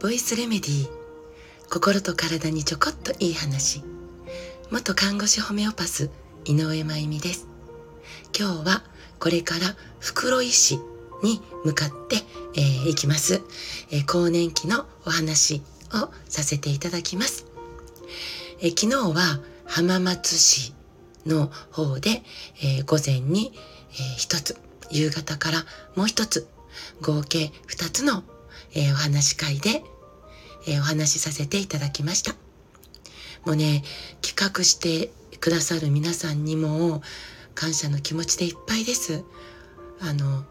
ボイスレメディー。心と体にちょこっといい話。元看護師ホメオパス井上真由美です。今日はこれから袋井市に向かって、えー、行きます、えー、更年期のお話をさせていただきます、えー、昨日は浜松市の方で、えー、午前に、えー、一つ。夕方からもう一つ合計二つの、えー、お話会で、えー、お話しさせていただきました。もうね、企画してくださる皆さんにも感謝の気持ちでいっぱいです。あの、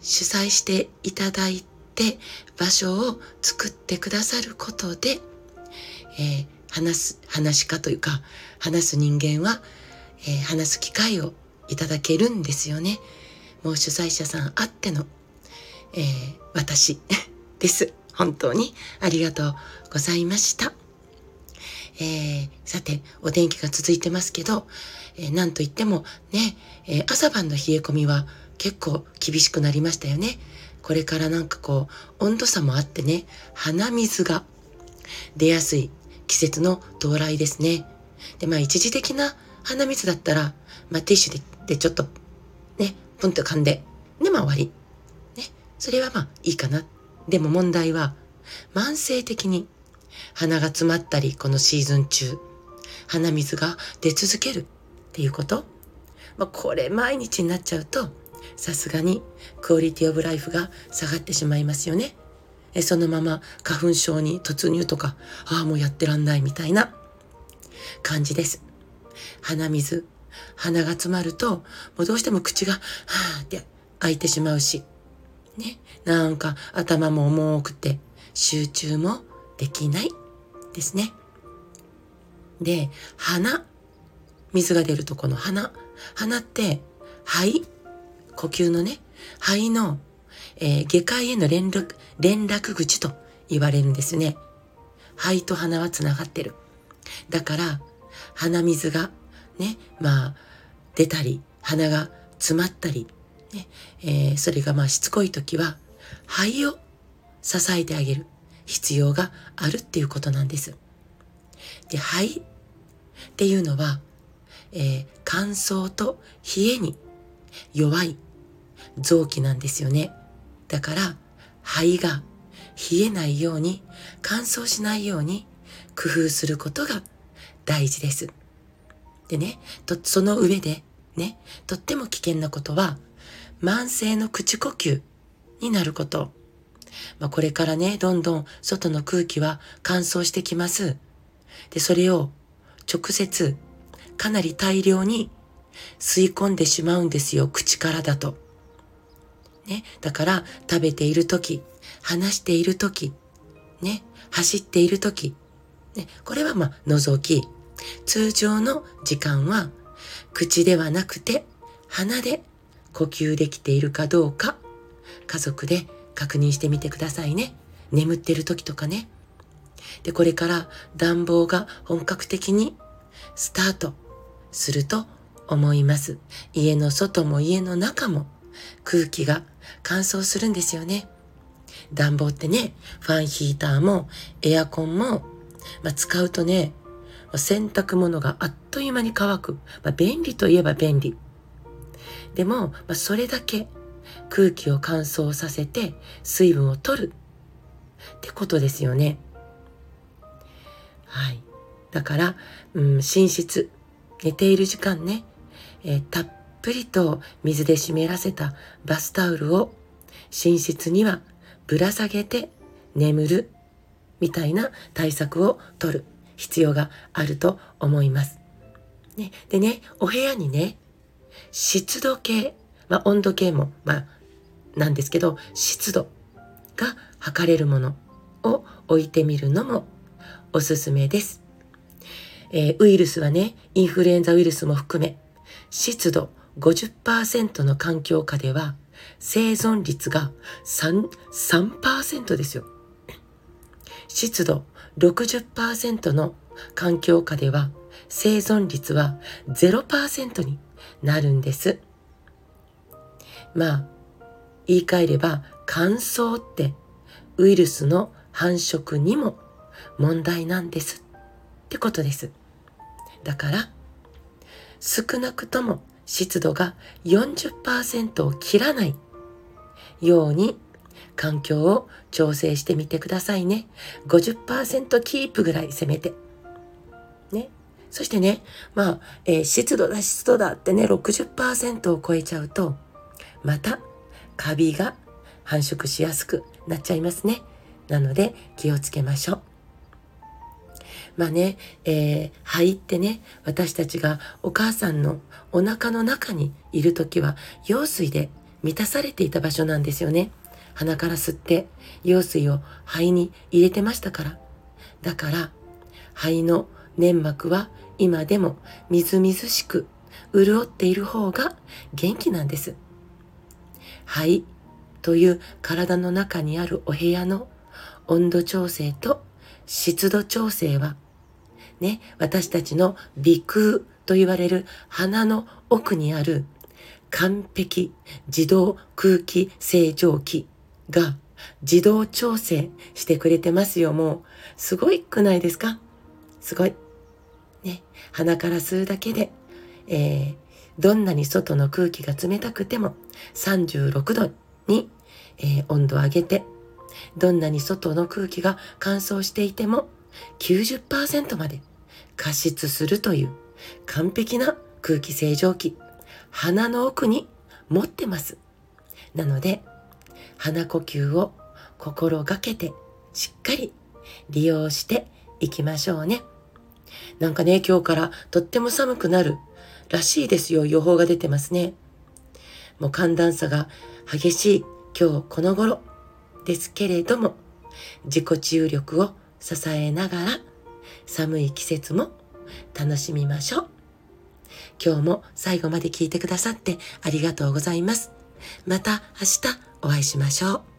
主催していただいて場所を作ってくださることで、えー、話す、話し家というか、話す人間は、えー、話す機会をいただけるんですよね。もう主催者さんあっての、えー、私 です。本当にありがとうございました。えー、さて、お天気が続いてますけど、えー、なんといってもね、えー、朝晩の冷え込みは結構厳しくなりましたよね。これからなんかこう、温度差もあってね、鼻水が出やすい季節の到来ですね。で、まあ一時的な鼻水だったら、まあティッシュででちょっとね、プンと噛んで、で、まあ終わり。ね。それはまあいいかな。でも問題は、慢性的に鼻が詰まったり、このシーズン中、鼻水が出続けるっていうこと。まあこれ毎日になっちゃうと、さすがにクオリティオブライフが下がってしまいますよね。えそのまま花粉症に突入とか、ああもうやってらんないみたいな感じです。鼻水、鼻が詰まると、もうどうしても口が、はーって開いてしまうし、ね、なんか頭も重くて集中もできないですね。で、鼻、水が出るとこの鼻、鼻って肺、呼吸のね、肺の、えー、下界への連絡、連絡口と言われるんですね。肺と鼻はつながってる。だから、鼻水がね、まあ、出たり、鼻が詰まったり、ね、えー、それがまあしつこい時は、肺を支えてあげる必要があるっていうことなんです。で、肺っていうのは、えー、乾燥と冷えに弱い臓器なんですよね。だから、肺が冷えないように、乾燥しないように工夫することが大事です。でね、と、その上で、ね、とっても危険なことは、慢性の口呼吸になること。まあ、これからね、どんどん外の空気は乾燥してきます。で、それを直接、かなり大量に吸い込んでしまうんですよ、口からだと。ね、だから食べている時、話している時、ね、走っている時、ね、これはまあ除き、通常の時間は口ではなくて鼻で呼吸できているかどうか家族で確認してみてくださいね。眠ってる時とかね。で、これから暖房が本格的にスタートすると思います。家の外も家の中も空気が乾燥するんですよね。暖房ってね、ファンヒーターもエアコンも、まあ、使うとね、洗濯物があっという間に乾く。まあ、便利といえば便利。でも、まあ、それだけ空気を乾燥させて水分を取るってことですよね。はい。だから、うん、寝室、寝ている時間ね、えー、たっぷりと水で湿らせたバスタオルを寝室にはぶら下げて眠るみたいな対策を取る。必要があると思います。ね、でね、お部屋にね、湿度計、まあ、温度計も、まあ、なんですけど、湿度が測れるものを置いてみるのもおすすめです。えー、ウイルスはね、インフルエンザウイルスも含め、湿度50%の環境下では生存率が3、3%ですよ。湿度60%の環境下では生存率は0%になるんです。まあ、言い換えれば乾燥ってウイルスの繁殖にも問題なんですってことです。だから少なくとも湿度が40%を切らないように環境を調整してみてくださいね。50%キープぐらいせめて。ね。そしてね、まあ、えー、湿度だ湿度だってね、60%を超えちゃうと、またカビが繁殖しやすくなっちゃいますね。なので気をつけましょう。まあね、えー、肺ってね、私たちがお母さんのお腹の中にいる時は、羊水で満たされていた場所なんですよね。鼻から吸って羊水を肺に入れてましたから。だから、肺の粘膜は今でもみずみずしく潤っている方が元気なんです。肺という体の中にあるお部屋の温度調整と湿度調整は、ね、私たちの鼻腔と言われる鼻の奥にある完璧自動空気清浄機が自動調整してくれてますよ。もう、すごいくないですか？すごい。ね、鼻から吸うだけで、えー、どんなに外の空気が冷たくても36度に、えー、温度を上げて、どんなに外の空気が乾燥していても90%まで加湿するという完璧な空気清浄機、鼻の奥に持ってます。なので、鼻呼吸を心がけてしっかり利用していきましょうね。なんかね、今日からとっても寒くなるらしいですよ。予報が出てますね。もう寒暖差が激しい今日この頃ですけれども、自己注力を支えながら寒い季節も楽しみましょう。今日も最後まで聞いてくださってありがとうございます。また明日お会いしましょう。